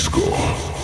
Disco.